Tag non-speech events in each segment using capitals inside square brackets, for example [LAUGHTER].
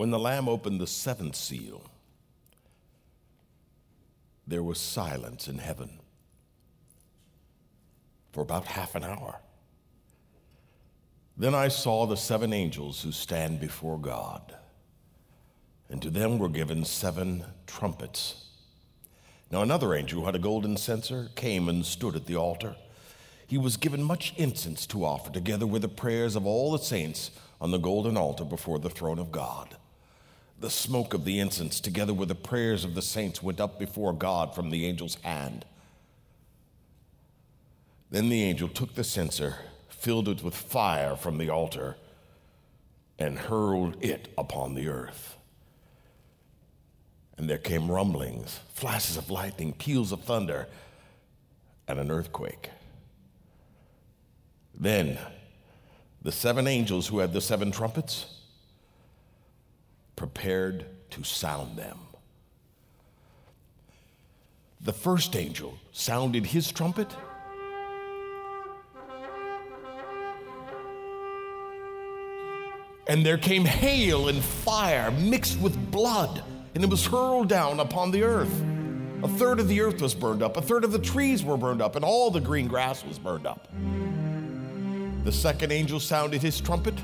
When the Lamb opened the seventh seal, there was silence in heaven for about half an hour. Then I saw the seven angels who stand before God, and to them were given seven trumpets. Now, another angel who had a golden censer came and stood at the altar. He was given much incense to offer, together with the prayers of all the saints on the golden altar before the throne of God. The smoke of the incense, together with the prayers of the saints, went up before God from the angel's hand. Then the angel took the censer, filled it with fire from the altar, and hurled it upon the earth. And there came rumblings, flashes of lightning, peals of thunder, and an earthquake. Then the seven angels who had the seven trumpets prepared to sound them. The first angel sounded his trumpet. And there came hail and fire mixed with blood, and it was hurled down upon the earth. A third of the earth was burned up, a third of the trees were burned up, and all the green grass was burned up. The second angel sounded his trumpet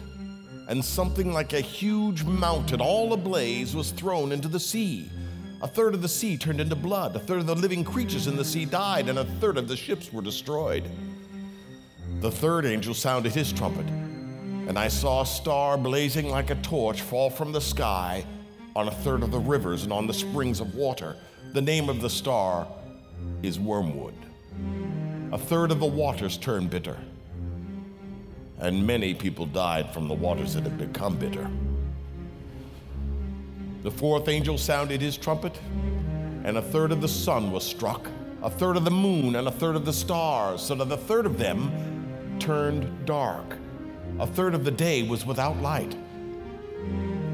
and something like a huge mountain, all ablaze, was thrown into the sea. A third of the sea turned into blood, a third of the living creatures in the sea died, and a third of the ships were destroyed. The third angel sounded his trumpet, and I saw a star blazing like a torch fall from the sky on a third of the rivers and on the springs of water. The name of the star is Wormwood. A third of the waters turned bitter and many people died from the waters that had become bitter. The fourth angel sounded his trumpet, and a third of the sun was struck, a third of the moon, and a third of the stars, so that a third of them turned dark. A third of the day was without light,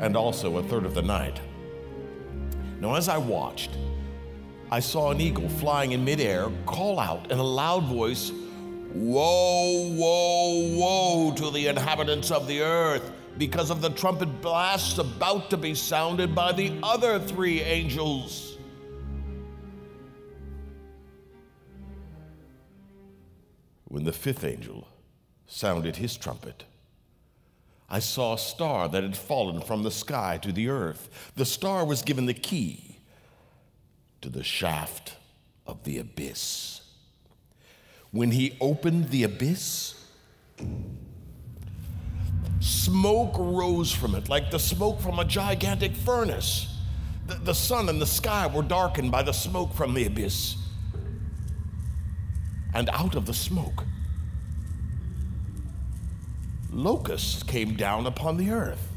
and also a third of the night. Now, as I watched, I saw an eagle flying in midair call out in a loud voice Woe, woe, woe to the inhabitants of the earth because of the trumpet blasts about to be sounded by the other three angels. When the fifth angel sounded his trumpet, I saw a star that had fallen from the sky to the earth. The star was given the key to the shaft of the abyss when he opened the abyss, smoke rose from it like the smoke from a gigantic furnace. The, the, sun and the sky were darkened by the smoke from the abyss. And out of the smoke, locusts came down upon the earth.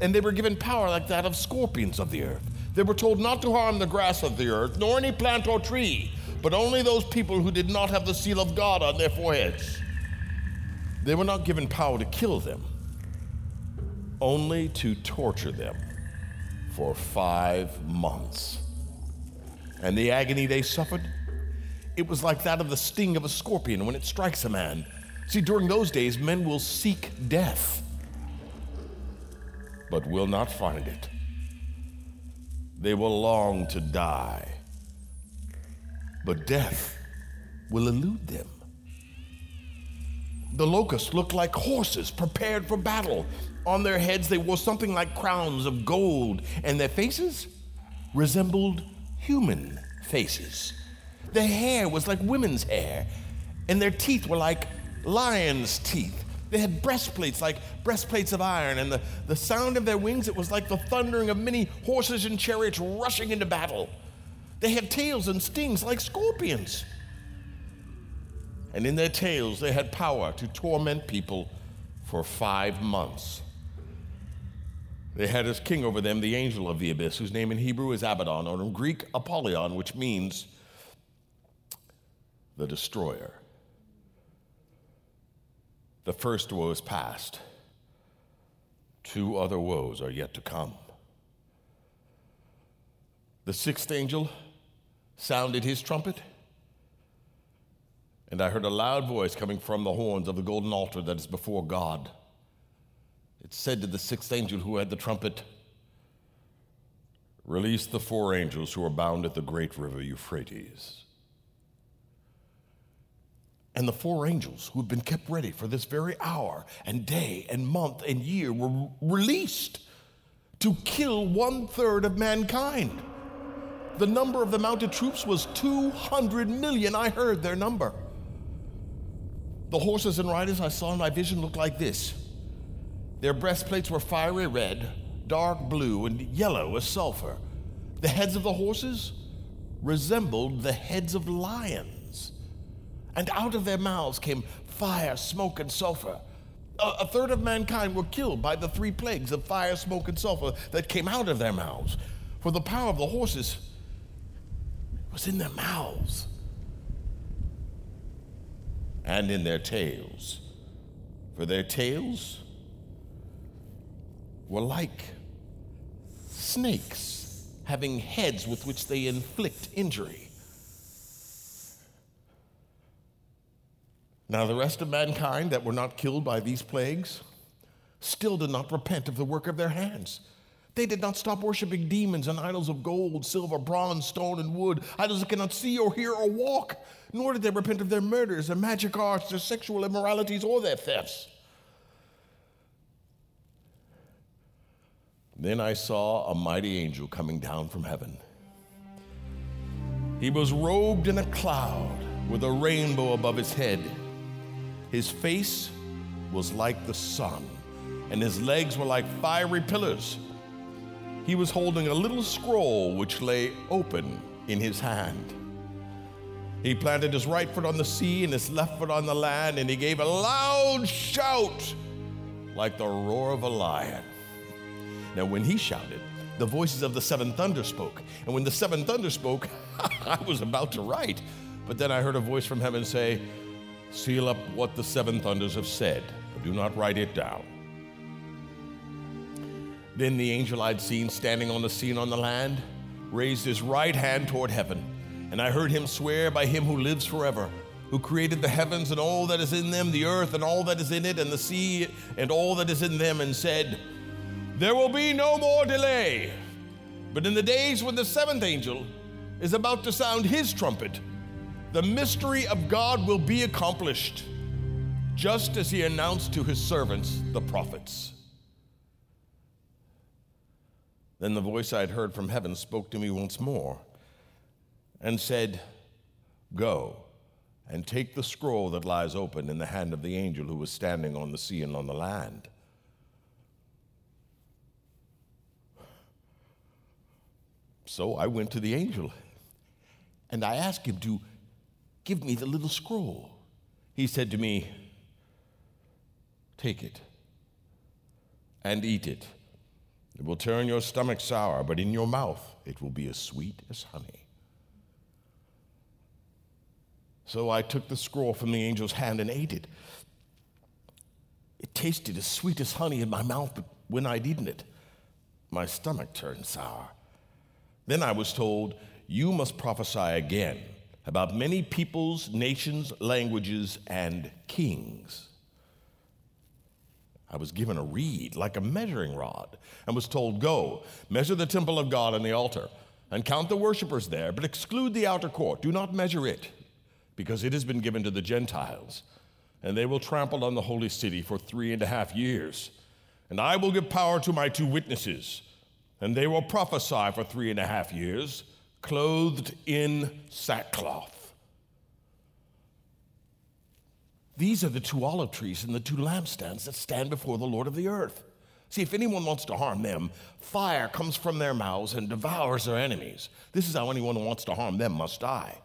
And they were given power like that of scorpions of the earth. They were told not to harm the grass of the earth, nor any plant or tree but only those people who did not have the seal of God on their foreheads. They were not given power to kill them, only to torture them for five months. And the agony they suffered, it was like that of the sting of a scorpion when it strikes a man. See, during those days, men will seek death, but will not find it. They will long to die but death will elude them. The locusts looked like horses prepared for battle. On their heads, they wore something like crowns of gold, and their faces resembled human faces. Their hair was like women's hair, and their teeth were like lions' teeth. They had breastplates like breastplates of iron, and the, the sound of their wings, it was like the thundering of many horses and chariots rushing into battle. They had tails and stings like scorpions. And in their tails, they had power to torment people for five months. They had as king over them the angel of the abyss, whose name in Hebrew is Abaddon, or in Greek, Apollyon, which means the destroyer. The first woe is past, two other woes are yet to come. The sixth angel sounded his trumpet, and I heard a loud voice coming from the horns of the golden altar that is before God. It said to the sixth angel who had the trumpet, Release the four angels who are bound at the great river Euphrates. And the four angels who had been kept ready for this very hour and day and month and year were released to kill one third of mankind. The number of the mounted troops was 200 million. I heard their number. The horses and riders I saw in my vision looked like this their breastplates were fiery red, dark blue, and yellow as sulfur. The heads of the horses resembled the heads of lions. And out of their mouths came fire, smoke, and sulfur. A, a, third of mankind were killed by the three plagues of fire, smoke, and sulfur that came out of their mouths. For the power of the horses was in their mouths and in their tails. For their tails were like snakes having heads with which they inflict injury. Now, the rest of mankind that were not killed by these plagues still did not repent of the work of their hands. They did not stop worshiping demons and idols of gold, silver, bronze, stone, and wood, idols that cannot see or hear or walk, nor did they repent of their murders, their magic arts, their sexual immoralities, or their thefts. Then I saw a mighty angel coming down from heaven. He was robed in a cloud with a rainbow above his head. His face was like the sun, and his legs were like fiery pillars. He was holding a little scroll which lay open in his hand. He planted his right foot on the sea and his left foot on the land, and he gave a loud shout like the roar of a lion. Now, when he shouted, the voices of the seven thunders spoke. And when the seven thunders spoke, [LAUGHS] I was about to write. But then I heard a voice from heaven say, Seal up what the seven thunders have said, but do not write it down. Then the angel I'd seen standing on the and on the land raised his right hand toward heaven, and I heard him swear by him who lives forever, who created the heavens and all that is in them, the earth and all that is in it, and the sea and all that is in them, and said, there will be no more delay. But in the days when the seventh angel is about to sound his trumpet, the mystery of God will be accomplished, just as he announced to his servants, the prophets. Then the voice I had heard from heaven spoke to me once more and said, Go and take the scroll that lies open in the hand of the angel who was standing on the sea and on the land. So I went to the angel and I asked him to give me the little scroll. He said to me, Take it and eat it. It will turn your stomach sour, but in your mouth it will be as sweet as honey. So I took the scroll from the angel's hand and ate it. It tasted as sweet as honey in my mouth, but when I'd eaten it, my stomach turned sour. Then I was told, You must prophesy again about many peoples, nations, languages, and kings. I was given a reed like a measuring rod and was told, Go, measure the temple of God and the altar, and count the worshippers there, but exclude the outer court. Do not measure it, because it has been given to the Gentiles, and they will trample on the holy city for three and a half years. And I will give power to my two witnesses and they will prophesy for three and a half years, clothed in sackcloth. These are the two olive trees and the two lampstands that stand before the Lord of the earth. See, if anyone wants to harm them, fire comes from their mouths and devours their enemies. This is how anyone who wants to harm them must die.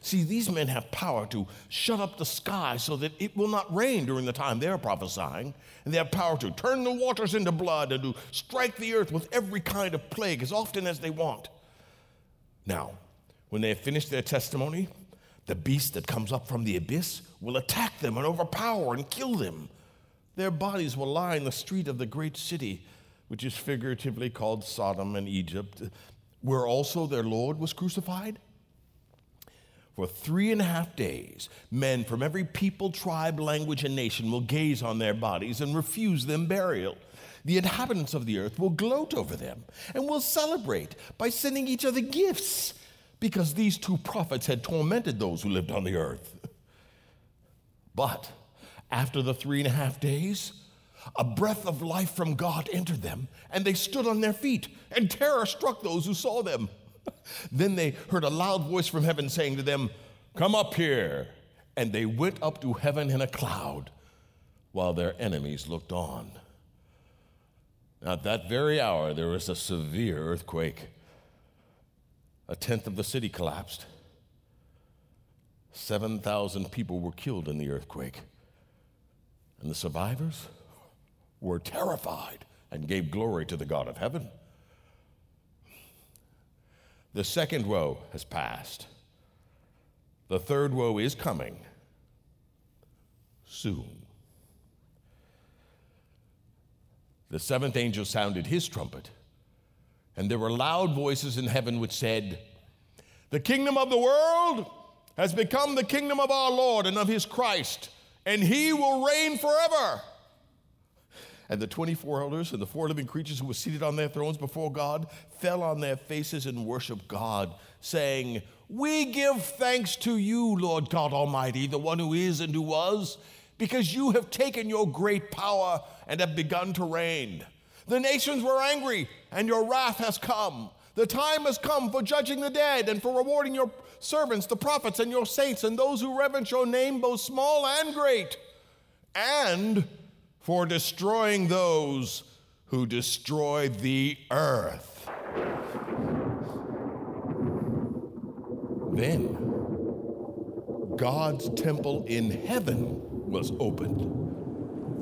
See, these men have power to shut up the sky so that it will not rain during the time they're prophesying. And they have power to turn the waters into blood and to strike the earth with every kind of plague as often as they want. Now, when they have finished their testimony, the beast that comes up from the abyss will attack them and overpower and kill them. Their bodies will lie in the street of the great city, which is figuratively called Sodom and Egypt, where also their Lord was crucified. For three and a half days, men from every people, tribe, language, and nation will gaze on their bodies and refuse them burial. The inhabitants of the earth will gloat over them and will celebrate by sending each other gifts because these two prophets had tormented those who lived on the earth. But after the three and a half days, a breath of life from God entered them, and they stood on their feet, and terror struck those who saw them. [LAUGHS] then they heard a loud voice from heaven saying to them, Come up here. And they went up to heaven in a cloud while their enemies looked on. At that very hour, there was a severe earthquake. A tenth of the city collapsed. 7,000 people were killed in the earthquake. And the survivors were terrified and gave glory to the God of heaven. The second woe has passed. The third woe is coming soon. The seventh angel sounded his trumpet, and there were loud voices in heaven which said, The kingdom of the world has become the kingdom of our Lord and of his Christ, and he will reign forever. And the 24 elders and the four living creatures who were seated on their thrones before God fell on their faces and worshiped God, saying, We give thanks to you, Lord God Almighty, the one who is and who was because you have taken your great power and have begun to reign. The nations were angry, and your wrath has come. The time has come for judging the dead and for rewarding your servants, the prophets, and your saints, and those who reverence your name, both small and great, and for destroying those who destroy the earth. Then God's temple in heaven was opened.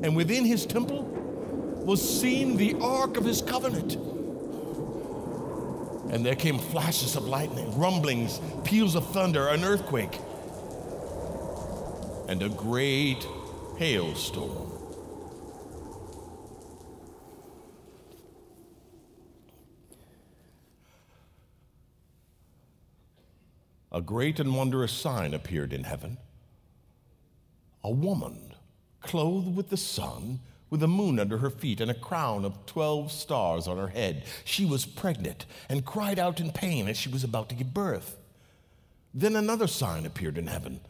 And within his temple was seen the ark of his covenant. And there came flashes of lightning, rumblings, peals of thunder, an earthquake, and a great hailstorm. A great and wondrous sign appeared in heaven a woman clothed with the sun, with the moon under her feet and a crown of 12 stars on her head. She was pregnant and cried out in pain as she was about to give birth. Then another sign appeared in heaven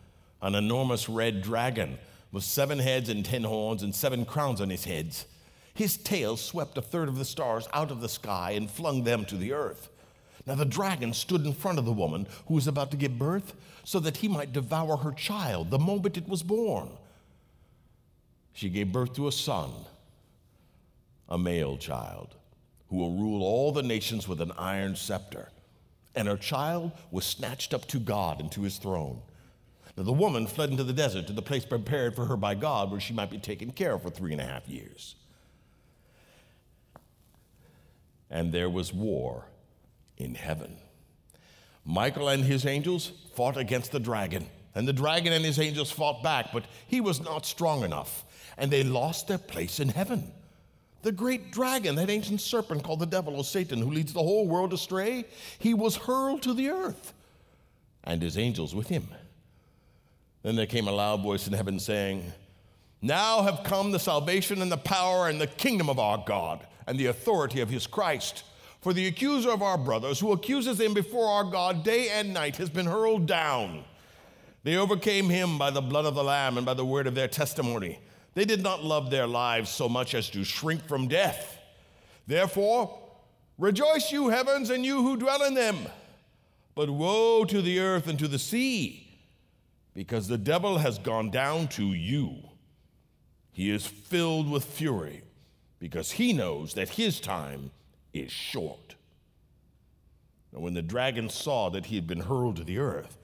an enormous red dragon with seven heads and ten horns and seven crowns on his heads. His tail swept a third of the stars out of the sky and flung them to the earth. Now the dragon stood in front of the woman who was about to give birth so that he might devour her child the moment it was born. She gave birth to a son, a male child, who will rule all the nations with an iron scepter. And her child was snatched up to God and to his throne. Now the woman fled into the desert to the place prepared for her by God where she might be taken care of for three and a half years. And there was war in heaven. Michael and his angels fought against the dragon, and the dragon and his angels fought back, but he was not strong enough, and they lost their place in heaven. The great dragon, that ancient serpent called the devil or Satan, who leads the whole world astray, he was hurled to the earth, and his angels with him. Then there came a loud voice in heaven saying, Now have come the salvation and the power and the kingdom of our God and the authority of his Christ. For the accuser of our brothers, who accuses them before our God day and night, has been hurled down. They overcame him by the blood of the Lamb and by the word of their testimony. They did not love their lives so much as to shrink from death. Therefore, rejoice, you heavens, and you who dwell in them. But woe to the earth and to the sea, because the devil has gone down to you. He is filled with fury, because he knows that his time is short. And when the dragon saw that he had been hurled to the earth,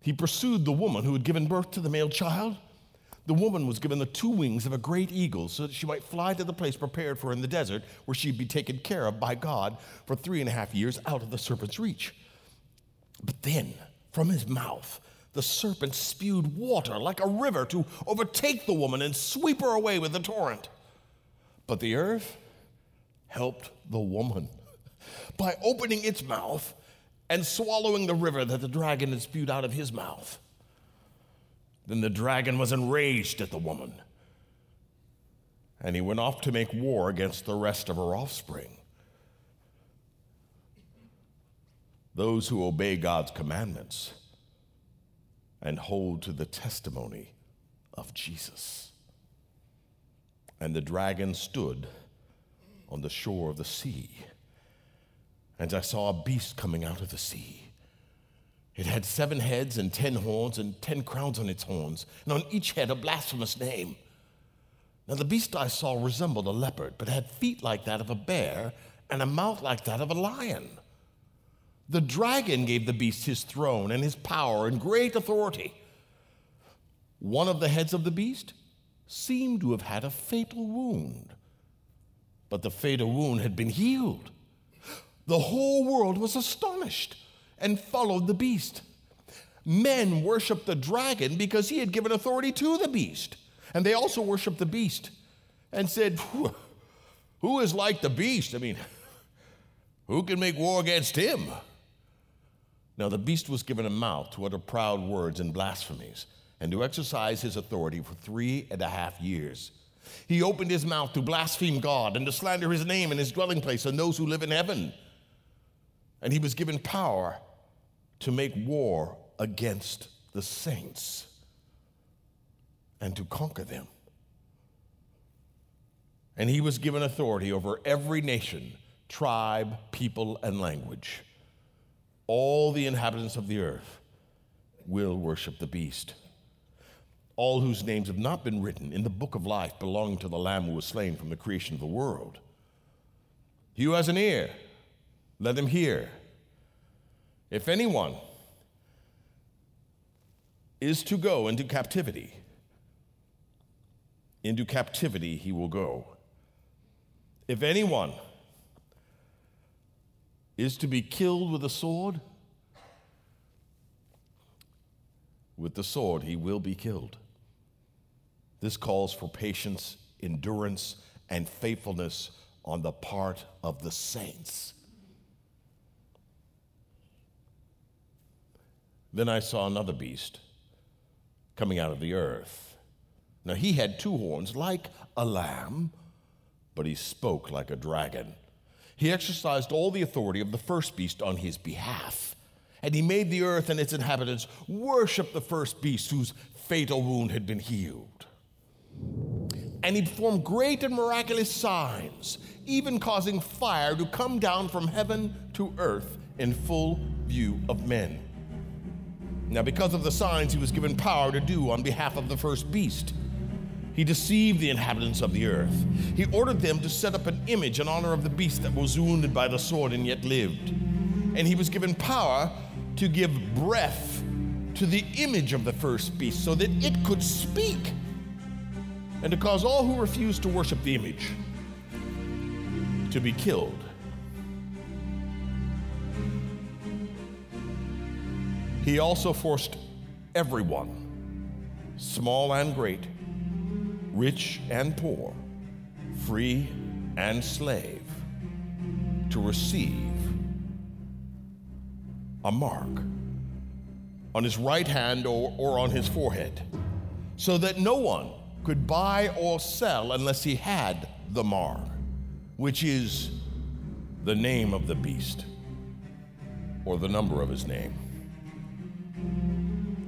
he pursued the woman who had given birth to the male child. The woman was given the two wings of a great eagle so that she might fly to the place prepared for her in the desert where she'd be taken care of by God for three and a half years out of the serpent's reach. But then, from his mouth, the serpent spewed water like a river to overtake the woman and sweep her away with the torrent. But the earth helped the woman by opening its mouth and swallowing the river that the dragon had spewed out of his mouth. Then the dragon was enraged at the woman and he went off to make war against the rest of her offspring. Those who obey God's commandments and hold to the testimony of Jesus. And the dragon stood on the shore of the sea. And I saw a beast coming out of the sea. It had seven heads and ten horns and ten crowns on its horns, and on each head a blasphemous name. Now, the beast I saw resembled a leopard, but had feet like that of a bear and a mouth like that of a lion. The dragon gave the beast his throne and his power and great authority. One of the heads of the beast seemed to have had a fatal wound, but the fatal wound had been healed. The whole world was astonished and followed the beast. Men worshiped the dragon because he had given authority to the beast. And they also worshiped the beast and said, Who is like the beast? I mean, who can make war against him? Now, the beast was given a mouth to utter proud words and blasphemies, and to exercise his authority for three and a half years. He opened his mouth to blaspheme God and to slander his name and his dwelling place and those who live in heaven. And he was given power to make war against the saints and to conquer them. And he was given authority over every nation, tribe, people, and language. All the inhabitants of the earth will worship the beast. All whose names have not been written in the book of life belonging to the Lamb who was slain from the creation of the world. He who has an ear, let him hear. If anyone is to go into captivity, into captivity he will go. If anyone is to be killed with a sword, with the sword he will be killed. This calls for patience, endurance, and faithfulness on the part of the saints. Then I saw another beast coming out of the earth now he had two horns like a lamb, but he spoke like a dragon. He exercised all the authority of the first beast on his behalf. And he made the earth and its inhabitants worship the first beast whose fatal wound had been healed. And he performed great and miraculous signs, even causing fire to come down from heaven to earth in full view of men. Now, because of the signs he was given power to do on behalf of the first beast, he deceived the inhabitants of the earth. He ordered them to set up an image in honor of the beast that was wounded by the sword and yet lived. And he was given power to give breath to the image of the first beast so that it could speak and to cause all who refused to worship the image to be killed. He also forced everyone, small and great, rich and poor, free and slave, to receive a mark on his right hand or, or on his forehead, so that no one could buy or sell unless he had the mark, which is the name of the beast or the number of his name.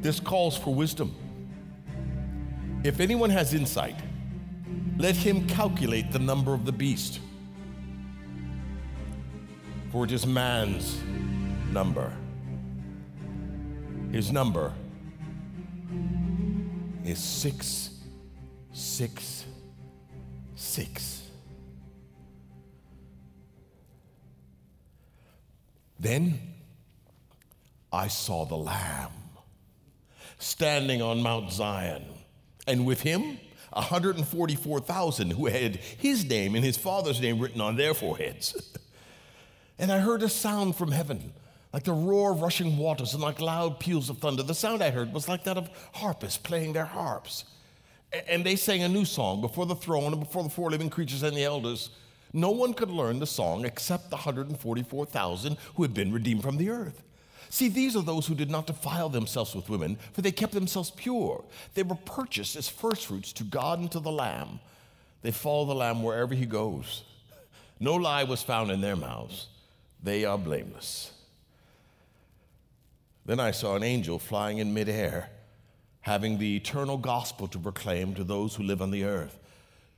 This calls for wisdom. If anyone has insight, let him calculate the number of the beast. For it is man's number. His number is 666. Then I saw the Lamb standing on Mount Zion and with him 144,000 who had his name and his father's name written on their foreheads. [LAUGHS] and I heard a sound from heaven, like the roar of rushing waters and like loud peals of thunder. The sound I heard was like that of harpists playing their harps. And they sang a new song before the throne and before the four living creatures and the elders. No one could learn the song except the 144,000 who had been redeemed from the earth. See, these are those who did not defile themselves with women, for they kept themselves pure. They were purchased as firstfruits to God and to the Lamb. They follow the Lamb wherever he goes. No lie was found in their mouths. They are blameless. Then I saw an angel flying in midair, having the eternal gospel to proclaim to those who live on the earth.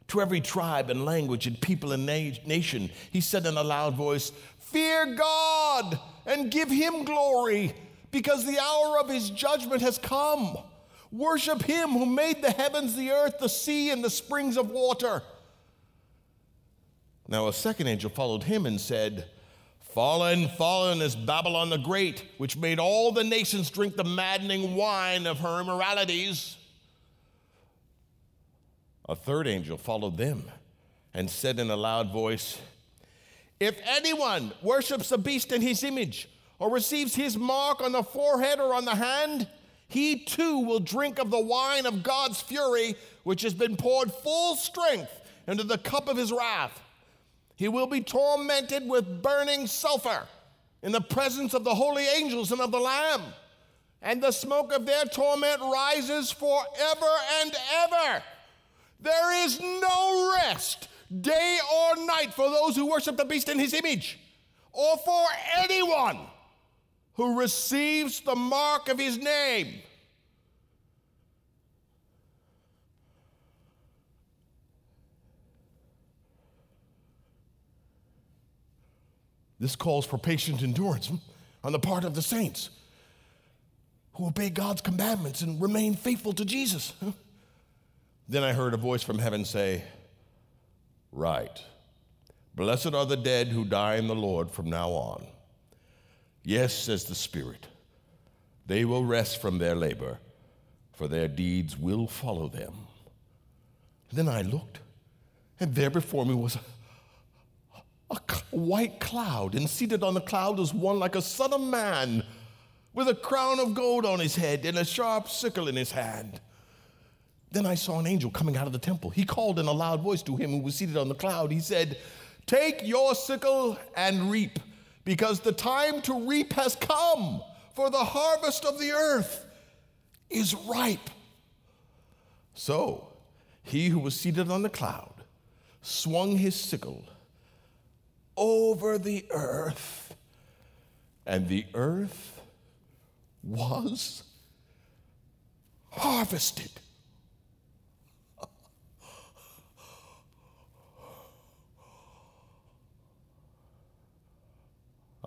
To every tribe and language and people and na- nation, he said in a loud voice, Fear God and give him glory, because the hour of his judgment has come. Worship him who made the heavens, the earth, the sea, and the springs of water. Now a second angel followed him and said, Fallen, fallen is Babylon the Great, which made all the nations drink the maddening wine of her immoralities. A third angel followed them and said in a loud voice, If anyone worships the beast in his image, or receives his mark on the forehead or on the hand, he too will drink of the wine of God's fury, which has been poured full strength into the cup of his wrath. He will be tormented with burning sulfur in the presence of the holy angels and of the Lamb. And the smoke of their torment rises forever and ever. There is no rest, day or night, for those who worship the beast in his image, or for anyone who receives the mark of his name. This calls for patient endurance on the part of the saints who obey God's commandments and remain faithful to Jesus. Then I heard a voice from heaven say, Right. Blessed are the dead who die in the Lord from now on. Yes, says the Spirit, they will rest from their labor, for their deeds will follow them. Then I looked, and there before me was a a white cloud, and seated on the cloud was one like a son of man, with a crown of gold on his head and a sharp sickle in his hand. Then I saw an angel coming out of the temple. He called in a loud voice to him who was seated on the cloud. He said, Take your sickle and reap, because the time to reap has come, for the harvest of the earth is ripe. So he who was seated on the cloud swung his sickle over the earth, and the earth was harvested.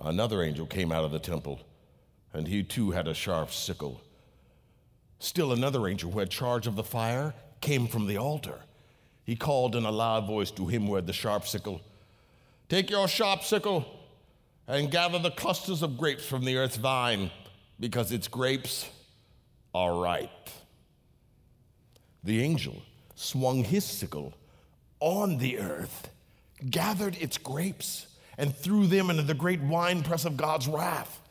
Another angel came out of the temple, and he too had a sharp sickle. Still another angel who had charge of the fire came from the altar. He called in a loud voice to him who had the sharp sickle Take your sharp sickle and gather the clusters of grapes from the earth's vine, because its grapes are ripe. The angel swung his sickle on the earth, gathered its grapes, and threw them into the great winepress of God's wrath.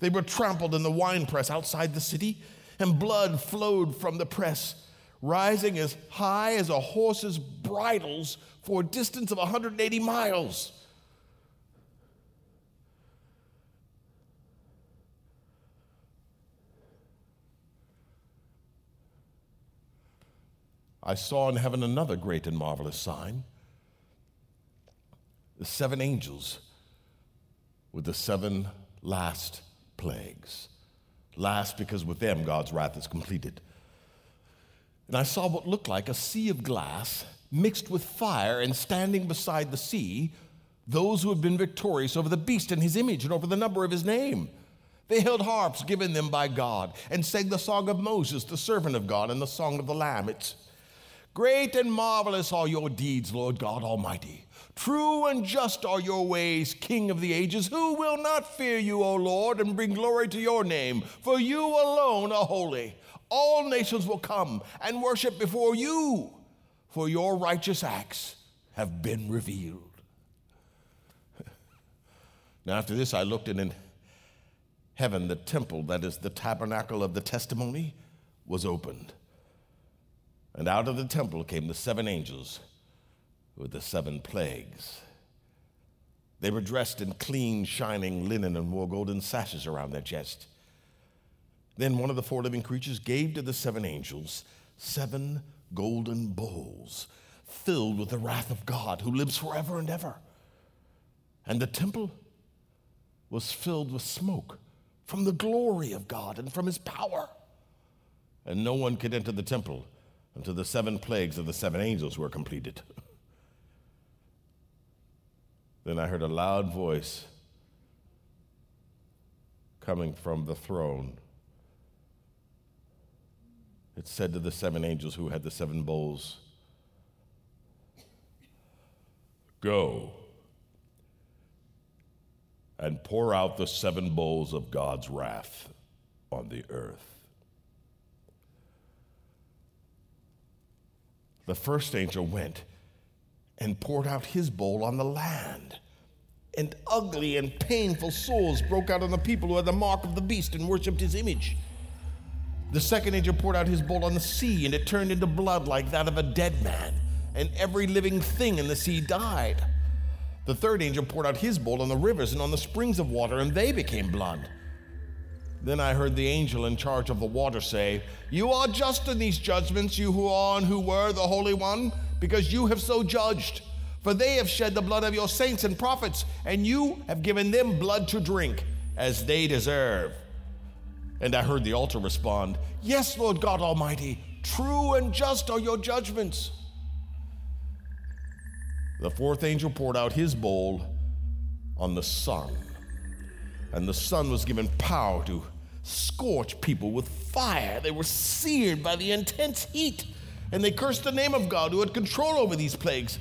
They were trampled in the winepress outside the city, and blood flowed from the press, rising as high as a horse's bridles for a distance of 180 miles. I saw in heaven another great and marvelous sign the seven angels with the seven last plagues. Last because with them God's wrath is completed. And I saw what looked like a sea of glass mixed with fire, and standing beside the sea, those who had been victorious over the beast and his image and over the number of his name. They held harps given them by God and sang the song of Moses, the servant of God, and the song of the Lamb. It's Great and marvelous are your deeds, Lord God Almighty. True and just are your ways, King of the ages. Who will not fear you, O Lord, and bring glory to your name? For you alone are holy. All nations will come and worship before you, for your righteous acts have been revealed. [LAUGHS] Now, after this, I looked, and in heaven, the temple, that is the tabernacle of the testimony, was opened. And out of the temple came the seven angels with the seven plagues. They were dressed in clean, shining linen and wore golden sashes around their chest. Then one of the four living creatures gave to the seven angels seven golden bowls filled with the wrath of God who lives forever and ever. And the temple was filled with smoke from the glory of God and from his power. And no one could enter the temple until the seven plagues of the seven angels were completed. Then I heard a loud voice coming from the throne. It said to the seven angels who had the seven bowls, Go and pour out the seven bowls of God's wrath on the earth. The first angel went and poured out his bowl on the land. And ugly and painful sores broke out on the people who had the mark of the beast and worshiped his image. The second angel poured out his bowl on the sea, and it turned into blood like that of a dead man, and every living thing in the sea died. The third angel poured out his bowl on the rivers and on the springs of water, and they became blood. Then I heard the angel in charge of the water say, You are just in these judgments, you who are and who were the Holy One, because you have so judged. For they have shed the blood of your saints and prophets, and you have given them blood to drink, as they deserve. And I heard the altar respond, Yes, Lord God Almighty, true and just are your judgments. The fourth angel poured out his bowl on the sun, and the sun was given power to scorch people with fire. They were seared by the intense heat, and they cursed the name of God who had control over these plagues,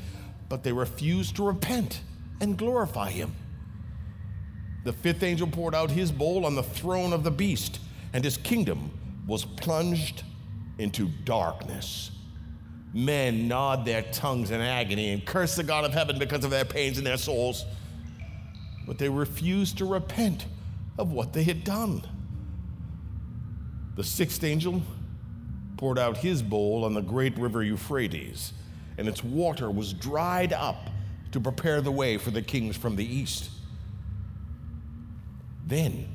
but they refused to repent and glorify him. The fifth angel poured out his bowl on the throne of the beast, and his kingdom was plunged into darkness men gnawed their tongues in agony and cursed the God of heaven because of their pains in their souls. But they refused to repent of what they had done. The sixth angel poured out his bowl on the great river Euphrates, and its water was dried up to prepare the way for the kings from the east. Then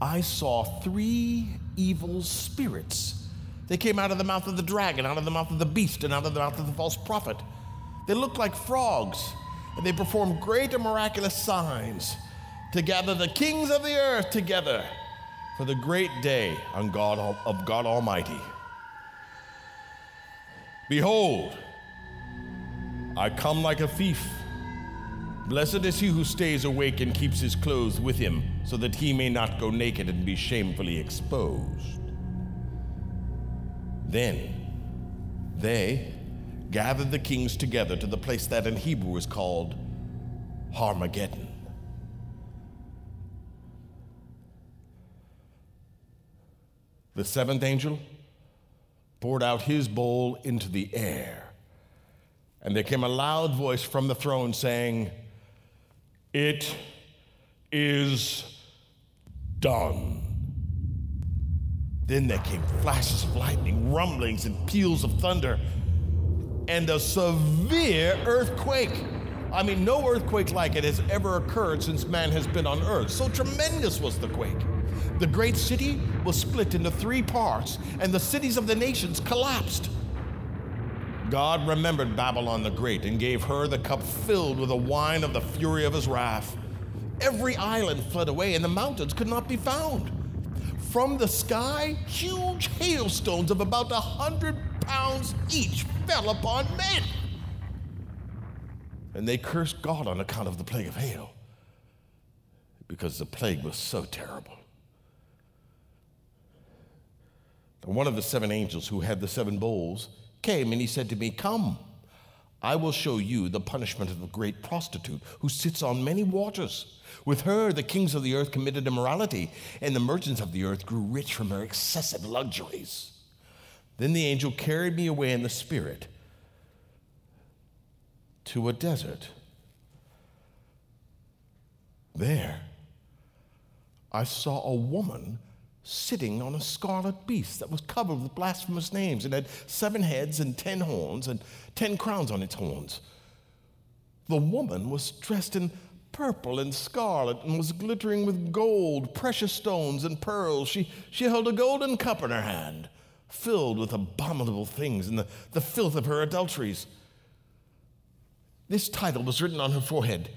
I saw three evil spirits they came out of the mouth of the dragon, out of the mouth of the beast, and out of the mouth of the false prophet. They looked like frogs, and they performed great and miraculous signs to gather the kings of the earth together for the great day on God, of God Almighty. Behold, I come like a thief. Blessed is he who stays awake and keeps his clothes with him, so that he may not go naked and be shamefully exposed. Then they gathered the kings together to the place that in Hebrew is called Harmageddon. The seventh angel poured out his bowl into the air, and there came a loud voice from the throne saying, It is done. Then there came flashes of lightning, rumblings, and peals of thunder, and a severe earthquake. I mean, no earthquake like it has ever occurred since man has been on earth. So tremendous was the quake. The great city was split into three parts, and the cities of the nations collapsed. God remembered Babylon the Great and gave her the cup filled with the wine of the fury of his wrath. Every island fled away, and the mountains could not be found from the sky, huge hailstones of about a hundred pounds each fell upon men. And they cursed God on account of the plague of hail because the plague was so terrible. And one of the seven angels who had the seven bowls came and he said to me, Come, I will show you the punishment of a great prostitute who sits on many waters. With her, the kings of the earth committed immorality, and the merchants of the earth grew rich from her excessive luxuries. Then the angel carried me away in the spirit to a desert. There, I saw a woman sitting on a scarlet beast that was covered with blasphemous names and had seven heads and ten horns and ten crowns on its horns. The woman was dressed in purple and scarlet and was glittering with gold, precious stones, and pearls. She, she held a golden cup in her hand, filled with abominable things and the, the filth of her adulteries. This title was written on her forehead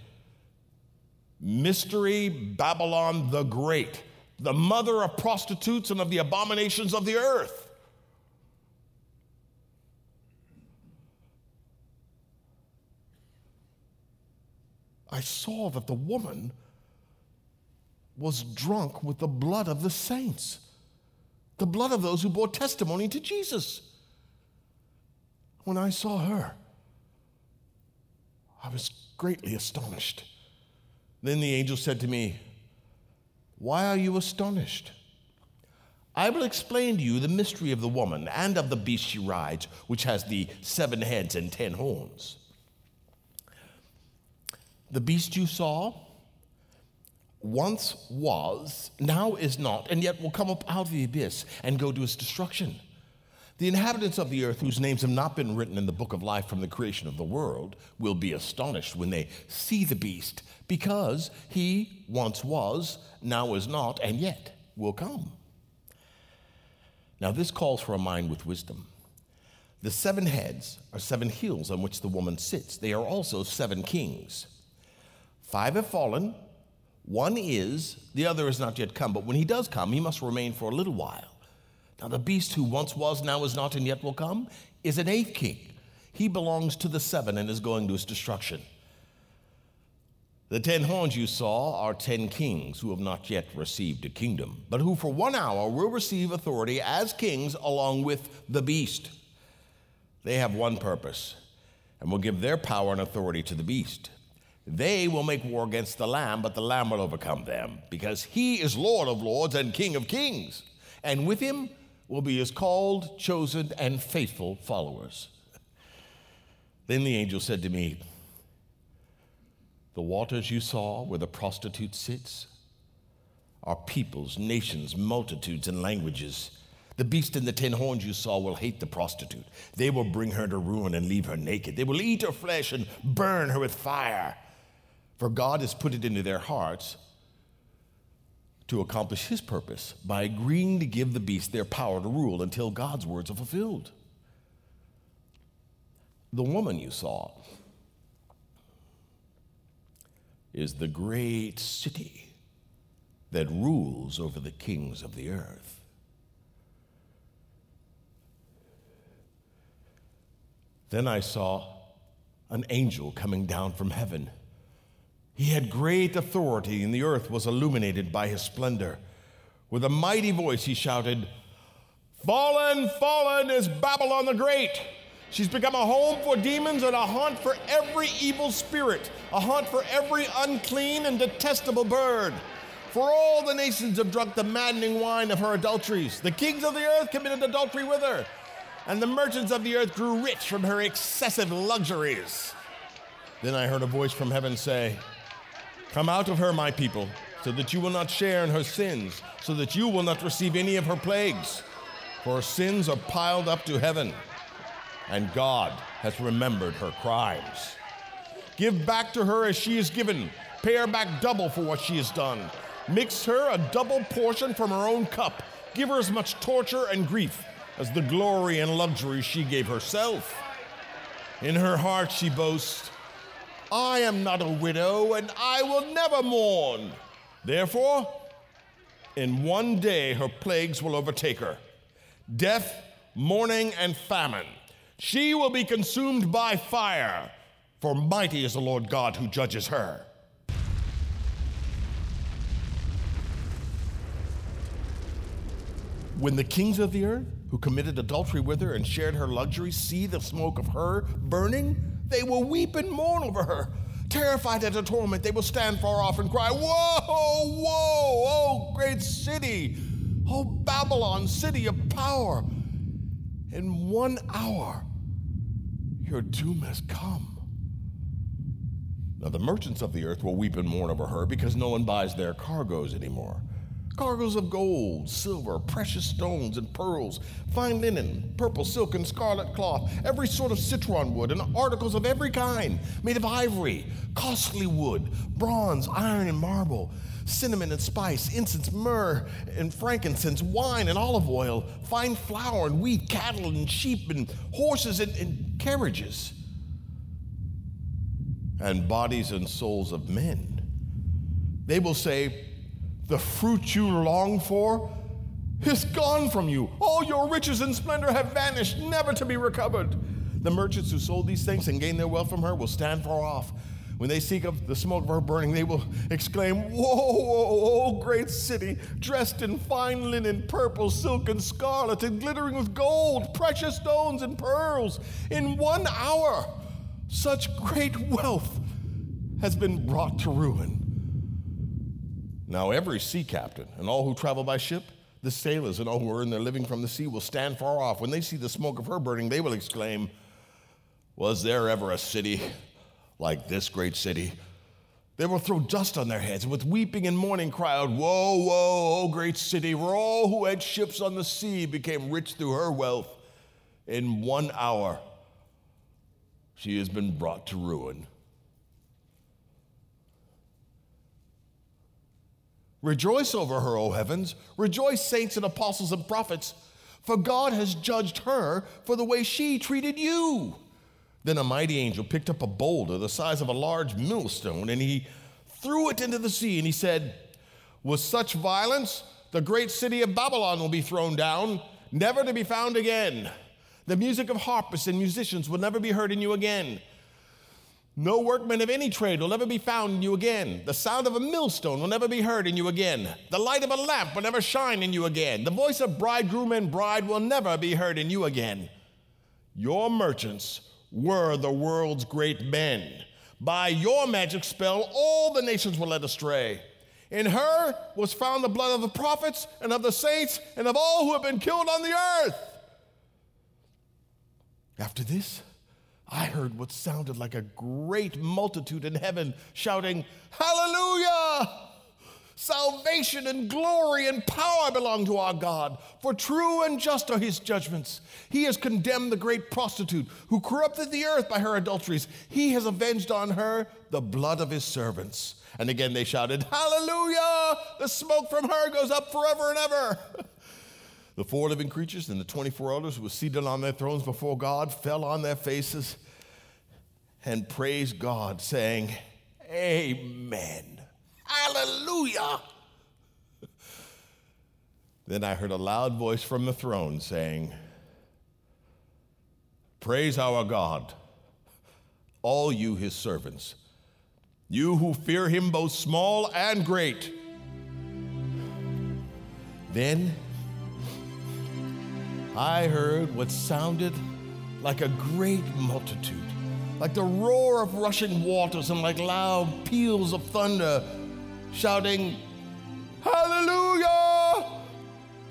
Mystery Babylon the Great, the mother of prostitutes and of the abominations of the earth. I saw that the woman was drunk with the blood of the saints, the blood of those who bore testimony to Jesus. When I saw her, I was greatly astonished. Then the angel said to me, Why are you astonished? I will explain to you the mystery of the woman and of the beast she rides, which has the seven heads and ten horns. The beast you saw once was, now is not, and yet will come up out of the abyss and go to its destruction. The inhabitants of the earth, whose names have not been written in the book of life from the creation of the world, will be astonished when they see the beast, because he once was, now is not, and yet will come. Now, this calls for a mind with wisdom. The seven heads are seven hills on which the woman sits, they are also seven kings. Five have fallen, one is, the other is not yet come, but when he does come, he must remain for a little while. Now, the beast who once was, now is not, and yet will come, is an eighth king. He belongs to the seven and is going to his destruction. The ten horns you saw are ten kings who have not yet received a kingdom, but who for one hour will receive authority as kings along with the beast. They have one purpose and will give their power and authority to the beast. They will make war against the Lamb, but the Lamb will overcome them, because he is Lord of lords and King of kings. And with him will be his called, chosen, and faithful followers. Then the angel said to me, The waters you saw where the prostitute sits are peoples, nations, multitudes, and languages. The beast and the ten horns you saw will hate the prostitute. They will bring her to ruin and leave her naked. They will eat her flesh and burn her with fire. For God has put it into their hearts to accomplish his purpose by agreeing to give the beast their power to rule until God's words are fulfilled. The woman you saw is the great city that rules over the kings of the earth. Then I saw an angel coming down from heaven he had great authority, and the earth was illuminated by his splendor. With a mighty voice, he shouted, Fallen, fallen is Babylon the Great. She's become a home for demons and a haunt for every evil spirit, a haunt for every unclean and detestable bird. For all the nations have drunk the maddening wine of her adulteries. The kings of the earth committed adultery with her, and the merchants of the earth grew rich from her excessive luxuries. Then I heard a voice from heaven say, Come out of her, my people, so that you will not share in her sins, so that you will not receive any of her plagues. For her sins are piled up to heaven, and God has remembered her crimes. Give back to her as she is given, pay her back double for what she has done. Mix her a double portion from her own cup. Give her as much torture and grief as the glory and luxury she gave herself. In her heart she boasts, I am not a widow, and I will never mourn. Therefore, in one day her plagues will overtake her death, mourning, and famine. She will be consumed by fire, for mighty is the Lord God who judges her. When the kings of the earth who committed adultery with her and shared her luxuries see the smoke of her burning, they will weep and mourn over her. Terrified at her torment, they will stand far off and cry, Woe, woe, oh, great city, oh, Babylon, city of power. In one hour, your doom has come. Now, the merchants of the earth will weep and mourn over her because no one buys their cargoes anymore cargoes of gold, silver, precious stones, and pearls, fine linen, purple silk, and scarlet cloth, every sort of citron wood, and articles of every kind, made of ivory, costly wood, bronze, iron, and marble, cinnamon and spice, incense, myrrh and frankincense, wine and olive oil, fine flour and wheat, cattle and sheep and horses and, and carriages, and bodies and souls of men. They will say, The fruit you long for is gone from you. All your riches and splendor have vanished, never to be recovered. The merchants who sold these things and gained their wealth from her will stand far off when they seek of the smoke of her burning, they will exclaim, Woe, woe, great city, dressed in fine linen, purple, silk, and scarlet, and glittering with gold, precious stones, and pearls. In one hour, such great wealth has been brought to ruin. Now, every sea captain and all who travel by ship, the sailors and all who earn their living from the sea will stand far off. When they see the smoke of her burning, they will exclaim, Was there ever a city? Like this great city. They will throw dust on their heads and with weeping and mourning cry out, Woe, woe, O great city, where all who had ships on the sea became rich through her wealth. In one hour, she has been brought to ruin. Rejoice over her, O heavens. Rejoice, saints and apostles and prophets, for God has judged her for the way she treated you. Then a mighty angel picked up a boulder the size of a large millstone and he threw it into the sea and he said, With such violence, the great city of Babylon will be thrown down, never to be found again. The music of harpists and musicians will never be heard in you again. No workman of any trade will ever be found in you again. The sound of a millstone will never be heard in you again. The light of a lamp will never shine in you again. The voice of bridegroom and bride will never be heard in you again. Your merchants were the world's great men. By your magic spell, all the nations were led astray. In her was found the blood of the prophets and of the saints and of all who have been killed on the earth. After this, I heard what sounded like a great multitude in heaven shouting, Hallelujah! Salvation and glory and power belong to our God, for true and just are his judgments. He has condemned the great prostitute who corrupted the earth by her adulteries. He has avenged on her the blood of his servants. And again they shouted, Hallelujah! The smoke from her goes up forever and ever. [LAUGHS] the four living creatures and the 24 elders who were seated on their thrones before God fell on their faces and praised God, saying, Amen. Hallelujah. then I heard a loud voice from the throne saying, Praise our God, all you his servants, you who fear him both small and great. Then I heard what sounded like a great multitude, like the roar of rushing waters and like loud peals of thunder shouting, Hallelujah!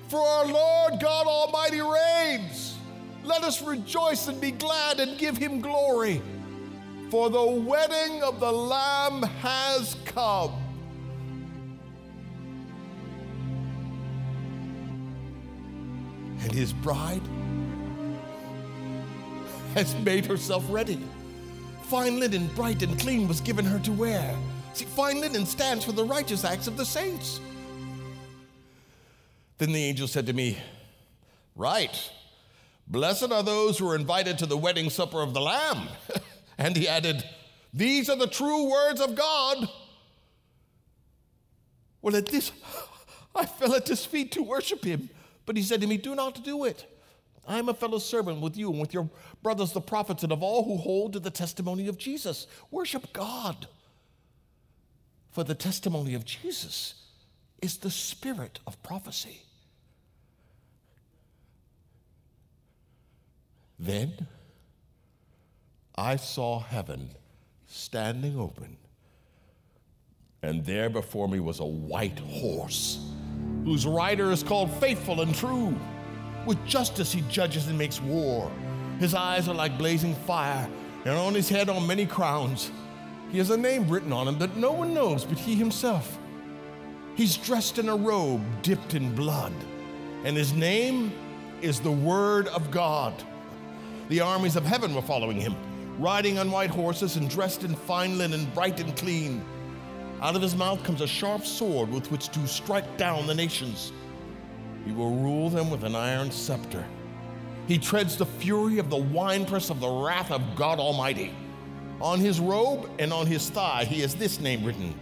For our Lord God Almighty reigns. Let us rejoice and be glad and give him glory. For the wedding of the Lamb has come. And his bride has made herself ready. Fine linen, bright and clean, was given her to wear See, fine linen stands for the righteous acts of the saints. Then the angel said to me, Right, blessed are those who are invited to the wedding supper of the Lamb. [LAUGHS] and he added, These are the true words of God. Well, at this, [LAUGHS] I fell at his feet to worship him. But he said to me, Do not do it. I am a fellow servant with you and with your brothers, the prophets, and of all who hold to the testimony of Jesus. Worship God. For the testimony of Jesus is the spirit of prophecy. Then I saw heaven standing open, and there before me was a white horse, whose rider is called Faithful and True. With justice he judges and makes war. His eyes are like blazing fire, and on his head are many crowns. He has a name written on him that no one knows but he himself. He's dressed in a robe dipped in blood, and his name is the Word of God. The armies of heaven were following him, riding on white horses and dressed in fine linen, bright and clean. Out of his mouth comes a sharp sword with which to strike down the nations. He will rule them with an iron scepter. He treads the fury of the winepress of the wrath of God Almighty. On his robe and on his thigh, he has this name written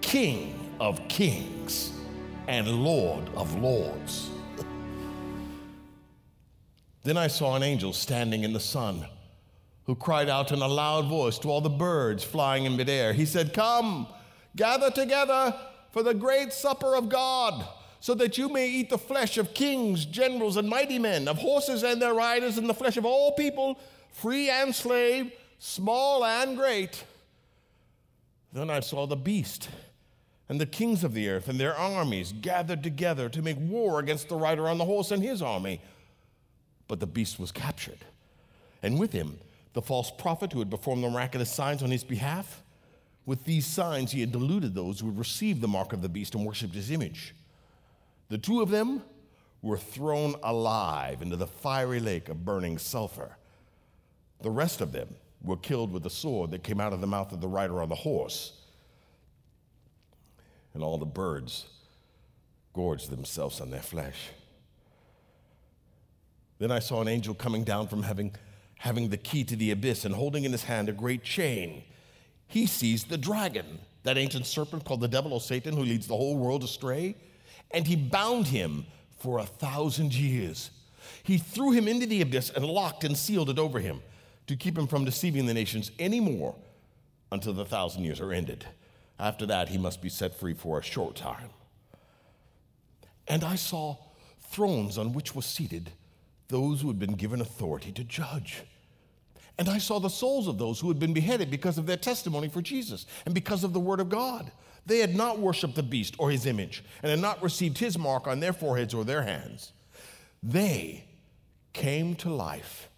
King of Kings and Lord of Lords. [LAUGHS] then I saw an angel standing in the sun who cried out in a loud voice to all the birds flying in midair. He said, Come, gather together for the great supper of God so that you may eat the flesh of kings, generals, and mighty men, of horses and their riders, and the flesh of all people, free and slave, small and great. Then I saw the beast and the kings of the earth and their armies gathered together to make war against the rider on the horse and his army. But the beast was captured, and with him the false prophet who had performed the miraculous signs on his behalf. With these signs, he had deluded those who had received the mark of the beast and worshiped his image. The two of them were thrown alive into the fiery lake of burning sulfur. The rest of them were killed with the sword that came out of the mouth of the rider on the horse. And all the birds gorged themselves on their flesh. Then I saw an angel coming down from heaven, having the key to the abyss and holding in his hand a great chain. He seized the dragon, that ancient serpent called the devil or Satan, who leads the whole world astray and he bound him for a thousand years. He threw him into the abyss and locked and sealed it over him to keep him from deceiving the nations anymore until the thousand years are ended. After that, he must be set free for a short time. And I saw thrones on which were seated those who had been given authority to judge. And I saw the souls of those who had been beheaded because of their testimony for Jesus and because of the word of God. They had not worshiped the beast or his image and had not received his mark on their foreheads or their hands. They came to life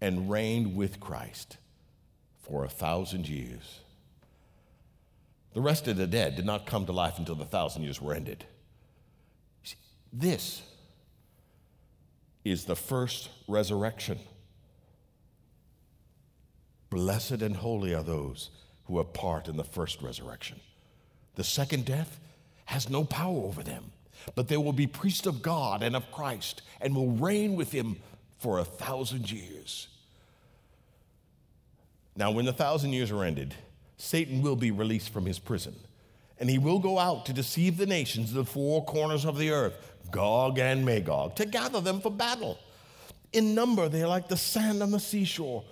and reigned with Christ for a thousand years. The rest of the dead did not come to life until the thousand years were ended. This is the first resurrection. Blessed and holy are those who are part in the first resurrection. The second death has no power over them, but they will be priests of God and of Christ and will reign with him for a thousand years. Now, when the thousand years are ended, Satan will be released from his prison, and he will go out to deceive the nations, of the four corners of the earth, Gog and Magog, to gather them for battle. In number, they are like the sand on the seashore.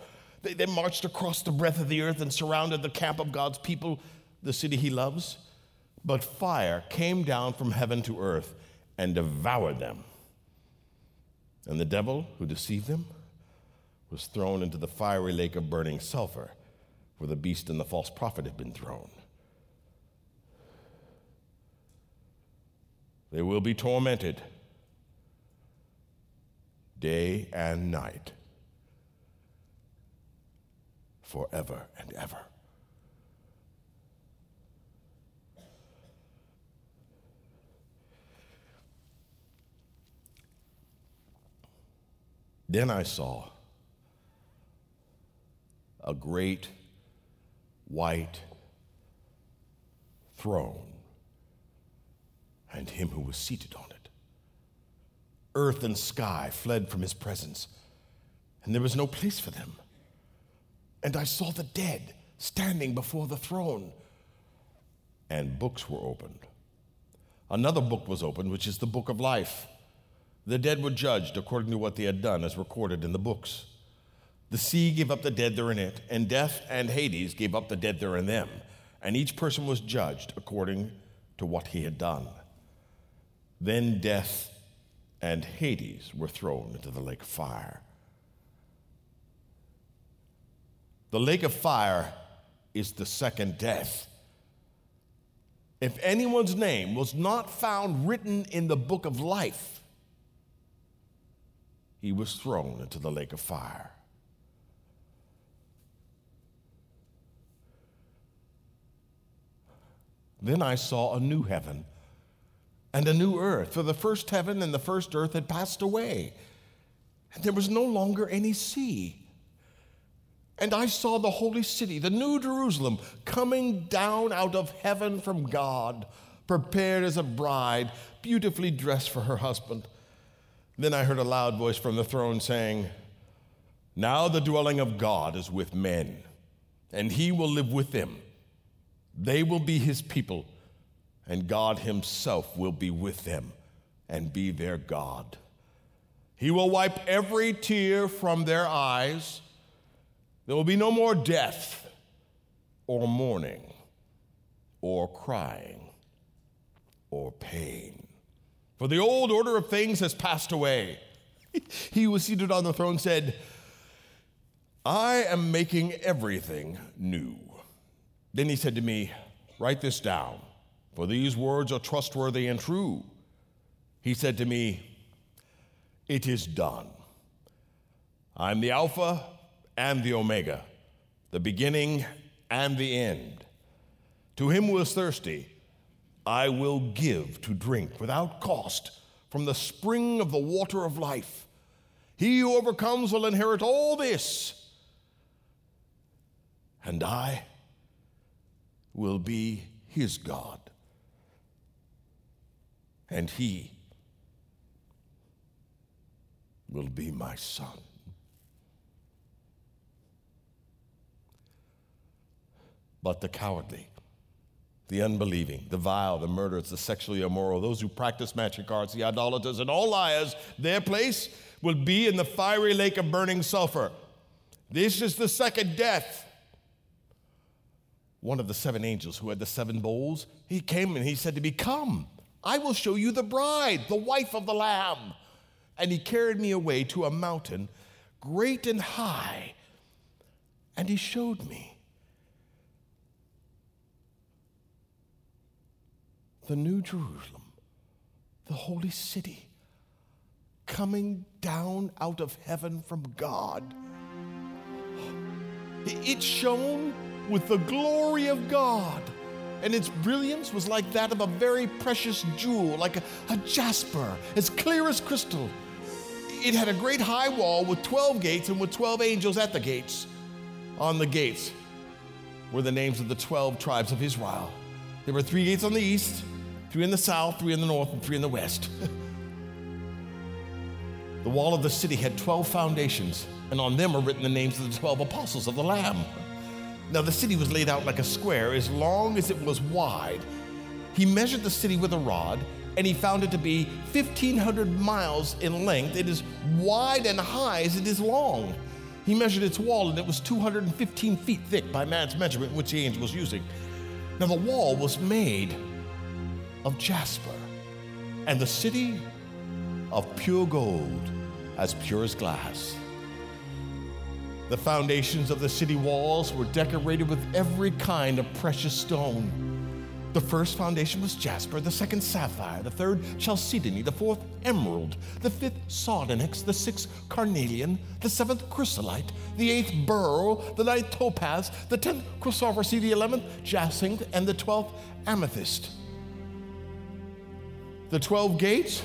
They, they marched across the breadth of the earth and surrounded the camp of God's people, the city he loves. But fire came down from heaven to earth and devoured them. And the devil who deceived them was thrown into the fiery lake of burning sulfur, where the beast and the false prophet had been thrown. They will be tormented day and night forever and ever. Then I saw a great white throne and him who was seated on it. Earth and sky fled from his presence, and there was no place for them. And I saw the dead standing before the throne, and books were opened. Another book was opened, which is the book of life. The dead were judged according to what they had done, as recorded in the books. The sea gave up the dead that are in it, and death and Hades gave up the dead that are in them, and each person was judged according to what he had done. Then death and Hades were thrown into the lake of fire. The lake of fire is the second death. If anyone's name was not found written in the book of life, he was thrown into the lake of fire. Then I saw a new heaven and a new earth, for the first heaven and the first earth had passed away, and there was no longer any sea. And I saw the holy city, the new Jerusalem, coming down out of heaven from God, prepared as a bride, beautifully dressed for her husband. Then I heard a loud voice from the throne saying, Now the dwelling of God is with men, and he will live with them. They will be his people, and God himself will be with them and be their God. He will wipe every tear from their eyes there will be no more death or mourning or crying or pain. For the old order of things has passed away. [LAUGHS] he who was seated on the throne said, I am making everything new. Then he said to me, Write this down, for these words are trustworthy and true. He said to me, It is done. I'm the Alpha and the Omega, the beginning and the end. To him who is thirsty, I will give to drink without cost from the spring of the water of life. He who overcomes will inherit all this, and I will be his God, and he will be my son. but the cowardly, the unbelieving, the vile, the murderers, the sexually immoral, those who practice magic arts, the idolaters, and all liars, their place will be in the fiery lake of burning sulfur. This is the second death. One of the seven angels who had the seven bowls, he came and he said to me, Come, I will show you the bride, the wife of the Lamb. And he carried me away to a mountain great and high, and he showed me the New Jerusalem, the holy city, coming down out of heaven from God. It shone with the glory of God, and its brilliance was like that of a very precious jewel, like a, a jasper, as clear as crystal. It had a great high wall with 12 gates and with 12 angels at the gates. On the gates were the names of the 12 tribes of Israel. There were three gates on the east, three in the south, three in the north, and three in the west. [LAUGHS] the wall of the city had 12 foundations, and on them were written the names of the 12 apostles of the Lamb. Now, the city was laid out like a square, as long as it was wide. He measured the city with a rod, and he found it to be 1,500 miles in length. It is wide and high as it is long. He measured its wall, and it was 215 feet thick by man's measurement, which the angel was using. Now, the wall was made of jasper, and the city of pure gold, as pure as glass. The foundations of the city walls were decorated with every kind of precious stone. The first foundation was jasper, the second sapphire, the third chalcedony, the fourth emerald, the fifth sardonyx, the sixth carnelian, the seventh chrysolite, the eighth beryl, the ninth topaz, the tenth chrysoprase, the eleventh jacinth, and the twelfth amethyst. The 12 gates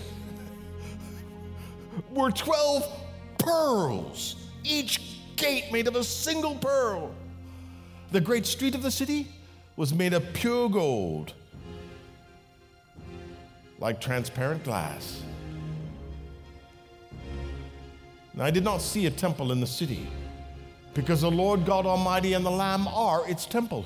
were 12 pearls, each gate made of a single pearl. The great street of the city was made of pure gold, like transparent glass. Now, I did not see a temple in the city because the Lord God Almighty and the Lamb are its temple.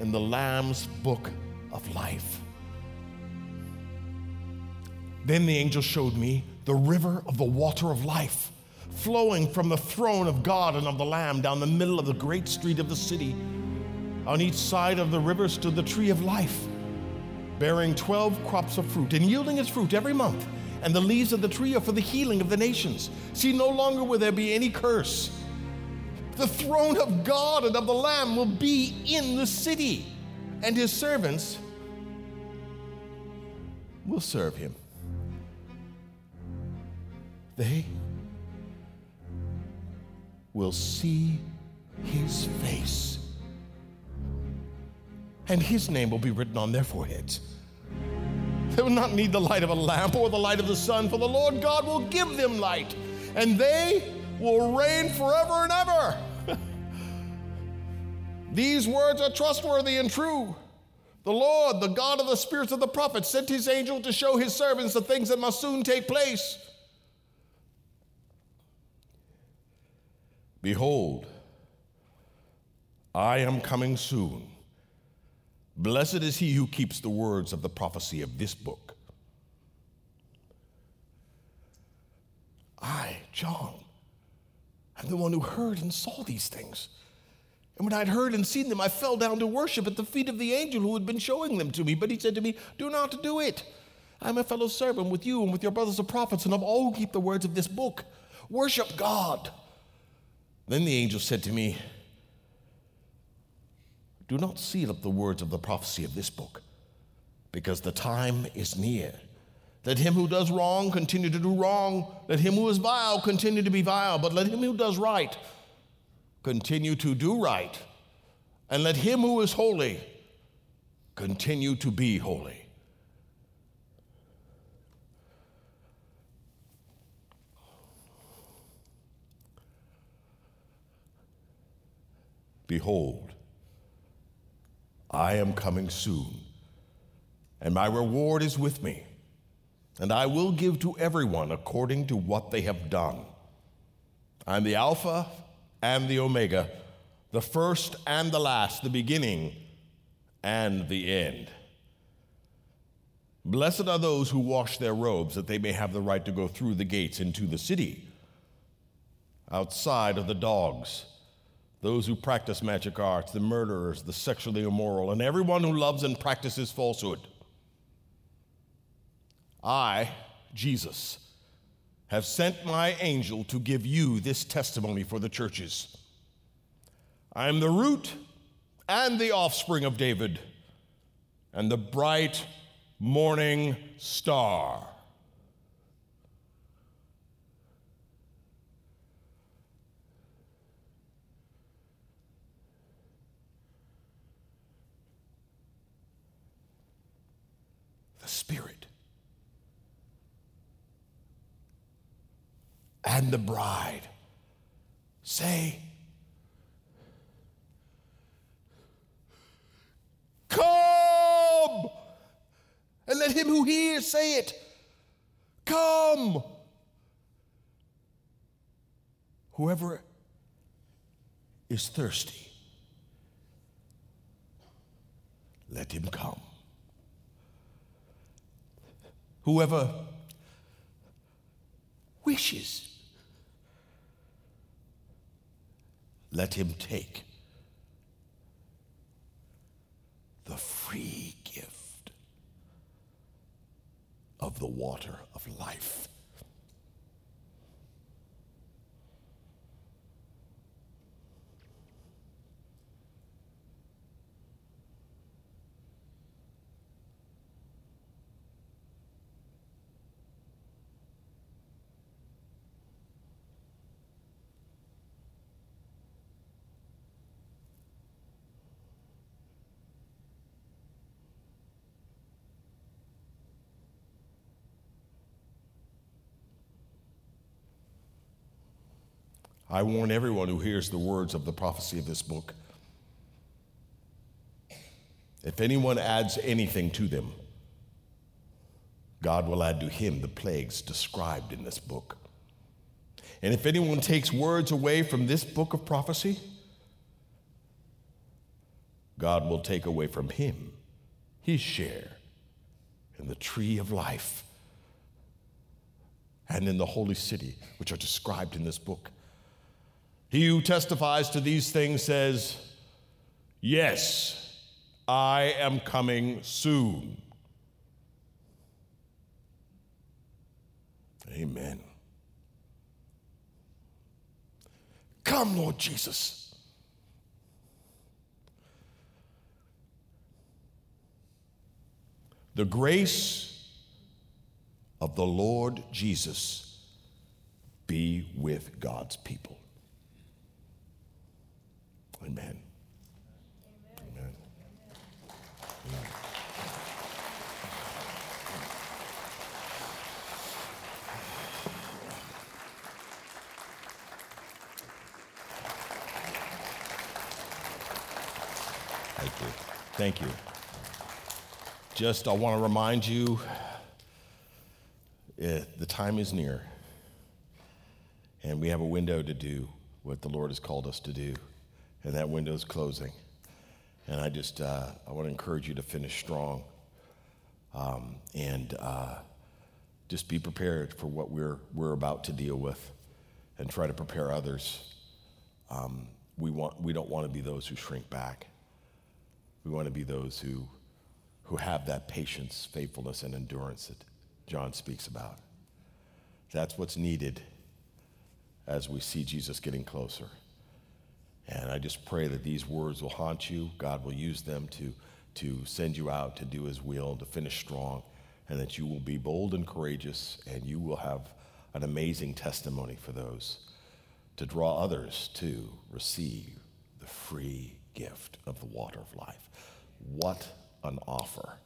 in the Lamb's book of life. Then the angel showed me the river of the water of life, flowing from the throne of God and of the Lamb down the middle of the great street of the city. On each side of the river stood the tree of life, bearing 12 crops of fruit and yielding its fruit every month. And the leaves of the tree are for the healing of the nations. See, no longer will there be any curse The throne of God and of the Lamb will be in the city, and his servants will serve him. They will see his face, and his name will be written on their foreheads. They will not need the light of a lamp or the light of the sun, for the Lord God will give them light, and they will reign forever and ever. These words are trustworthy and true. The Lord, the God of the spirits of the prophets, sent his angel to show his servants the things that must soon take place. Behold, I am coming soon. Blessed is he who keeps the words of the prophecy of this book. I, John, am the one who heard and saw these things. And when I'd heard and seen them, I fell down to worship at the feet of the angel who had been showing them to me. But he said to me, Do not do it. I'm a fellow servant with you and with your brothers the prophets and of all who keep the words of this book. Worship God. Then the angel said to me, Do not seal up the words of the prophecy of this book, because the time is near. Let him who does wrong continue to do wrong. Let him who is vile continue to be vile. But let him who does right continue to do right. And let him who is holy continue to be holy. Behold, I am coming soon, and my reward is with me, and I will give to everyone according to what they have done. I'm the Alpha and the Omega, the first and the last, the beginning and the end. Blessed are those who wash their robes, that they may have the right to go through the gates into the city. Outside are the dogs those who practice magic arts, the murderers, the sexually immoral, and everyone who loves and practices falsehood. I, Jesus, have sent my angel to give you this testimony for the churches. I am the root and the offspring of David, and the bright morning star. The Spirit. And the bride say, Come! And let him who hears say it, Come! Whoever is thirsty, let him come. Whoever wishes, let him take the free gift of the water of life. I warn everyone who hears the words of the prophecy of this book. If anyone adds anything to them, God will add to him the plagues described in this book. And if anyone takes words away from this book of prophecy, God will take away from him his share in the tree of life and in the holy city, which are described in this book. He who testifies to these things says, Yes, I am coming soon. Amen. come, Lord Jesus. The grace of the Lord Jesus be with God's people. Amen. Amen. Amen. Thank you. Thank you. Just, I want to remind you eh, the time is near, and we have a window to do what the Lord has called us to do, and that window is closing. And I just, uh, I want to encourage you to finish strong, um, and uh, just be prepared for what we're we're about to deal with, and try to prepare others. Um, we want, we don't want to be those who shrink back. We want to be those who, who have that patience, faithfulness, and endurance that John speaks about. That's what's needed as we see Jesus getting closer. And I just pray that these words will haunt you. God will use them to, to send you out to do his will, to finish strong, and that you will be bold and courageous, and you will have an amazing testimony for those to draw others to receive the free gift of the water of life. What an offer.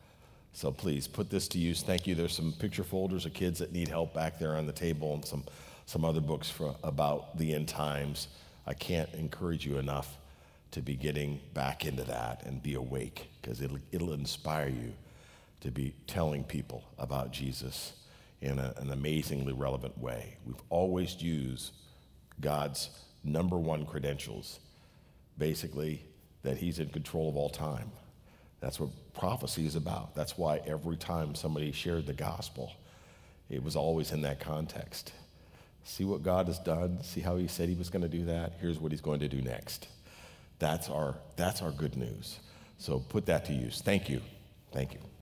So please put this to use. Thank you. There's some picture folders of kids that need help back there on the table and some, some other books for, about the end times. I can't encourage you enough to be getting back into that and be awake because it'll, it'll inspire you to be telling people about Jesus in a, an amazingly relevant way. We've always used God's number one credentials basically, that He's in control of all time. That's what prophecy is about. That's why every time somebody shared the gospel, it was always in that context. See what God has done, see how He said He was going to do that. Here's what He's going to do next. That's our, that's our good news. So put that to use. Thank you. Thank you.